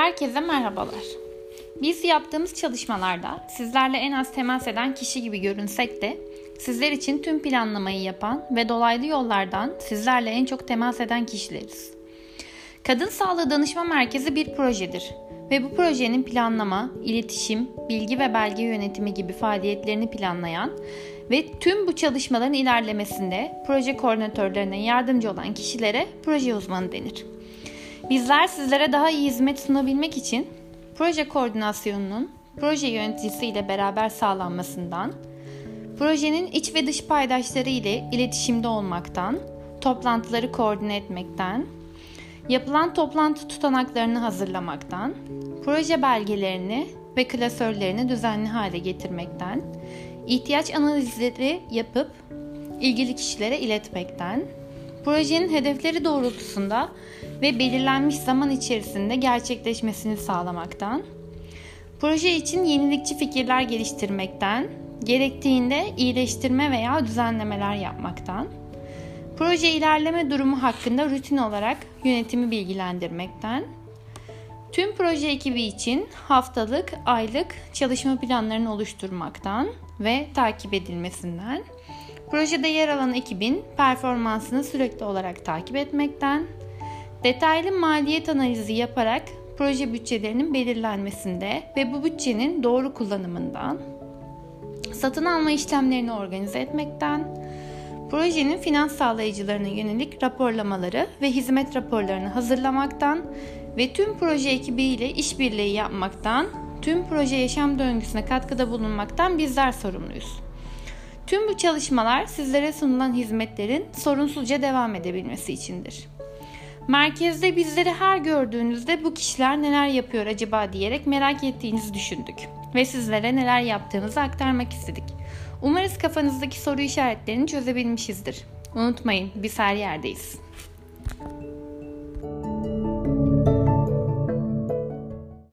Herkese merhabalar. Biz yaptığımız çalışmalarda sizlerle en az temas eden kişi gibi görünsek de sizler için tüm planlamayı yapan ve dolaylı yollardan sizlerle en çok temas eden kişileriz. Kadın Sağlığı Danışma Merkezi bir projedir ve bu projenin planlama, iletişim, bilgi ve belge yönetimi gibi faaliyetlerini planlayan ve tüm bu çalışmaların ilerlemesinde proje koordinatörlerine yardımcı olan kişilere proje uzmanı denir. Bizler sizlere daha iyi hizmet sunabilmek için proje koordinasyonunun proje yöneticisi ile beraber sağlanmasından, projenin iç ve dış paydaşları ile iletişimde olmaktan, toplantıları koordine etmekten, yapılan toplantı tutanaklarını hazırlamaktan, proje belgelerini ve klasörlerini düzenli hale getirmekten, ihtiyaç analizleri yapıp ilgili kişilere iletmekten, projenin hedefleri doğrultusunda ve belirlenmiş zaman içerisinde gerçekleşmesini sağlamaktan, proje için yenilikçi fikirler geliştirmekten, gerektiğinde iyileştirme veya düzenlemeler yapmaktan, proje ilerleme durumu hakkında rutin olarak yönetimi bilgilendirmekten, tüm proje ekibi için haftalık, aylık çalışma planlarını oluşturmaktan ve takip edilmesinden, projede yer alan ekibin performansını sürekli olarak takip etmekten, detaylı maliyet analizi yaparak proje bütçelerinin belirlenmesinde ve bu bütçenin doğru kullanımından, satın alma işlemlerini organize etmekten, projenin finans sağlayıcılarına yönelik raporlamaları ve hizmet raporlarını hazırlamaktan ve tüm proje ekibiyle işbirliği yapmaktan, tüm proje yaşam döngüsüne katkıda bulunmaktan bizler sorumluyuz. Tüm bu çalışmalar sizlere sunulan hizmetlerin sorunsuzca devam edebilmesi içindir. Merkezde bizleri her gördüğünüzde bu kişiler neler yapıyor acaba diyerek merak ettiğinizi düşündük ve sizlere neler yaptığımızı aktarmak istedik. Umarız kafanızdaki soru işaretlerini çözebilmişizdir. Unutmayın biz her yerdeyiz.